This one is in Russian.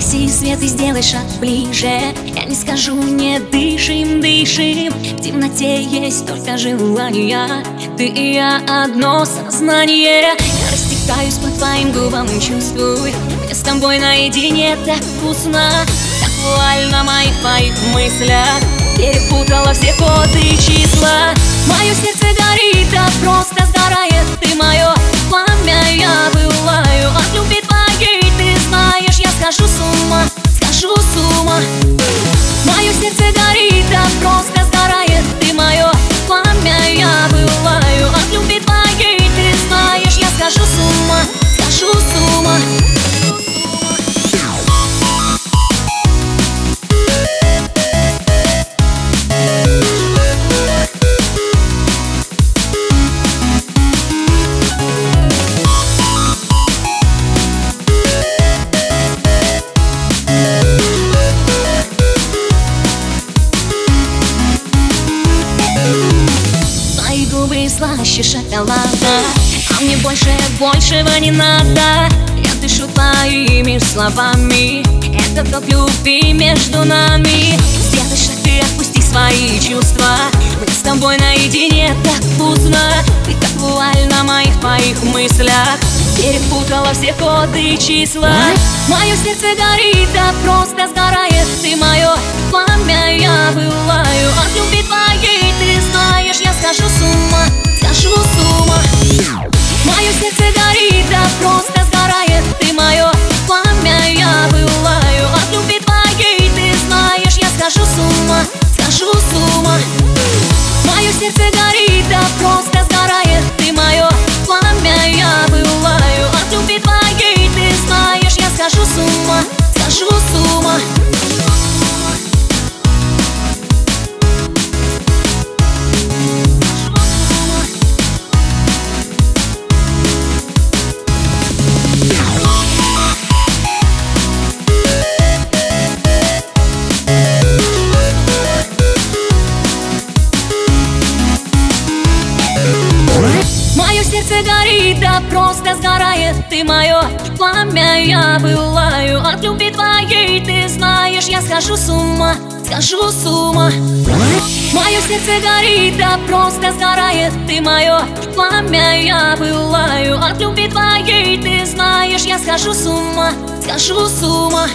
свет и сделай шаг ближе. Я не скажу, не дышим, дышим В темноте есть только желание Ты и я одно сознание. Я растекаюсь по твоим губам, чувствую Мне с тобой наедине так вкусно. Так вуаль моих твоих мыслях. Перепутала все коды и числа слаще шоколада А мне больше большего не надо. Я дышу твоими словами. Это топ любви между нами. Сделай шаг и отпусти свои чувства. Мы с тобой наедине так вкусно. Ты как вуаль на моих твоих мыслях. Перепутала все коды и числа. Мое сердце горит, да просто сгорает. Ты мое пламя, я сердце горит, да просто сгорает Ты мое пламя, я бываю от любви твоей Ты знаешь, я схожу с ума, схожу с ума. Мое сердце горит, да просто сгорает Ты мое пламя, я бываю от любви твоей Ты знаешь, я схожу с ума, схожу с ума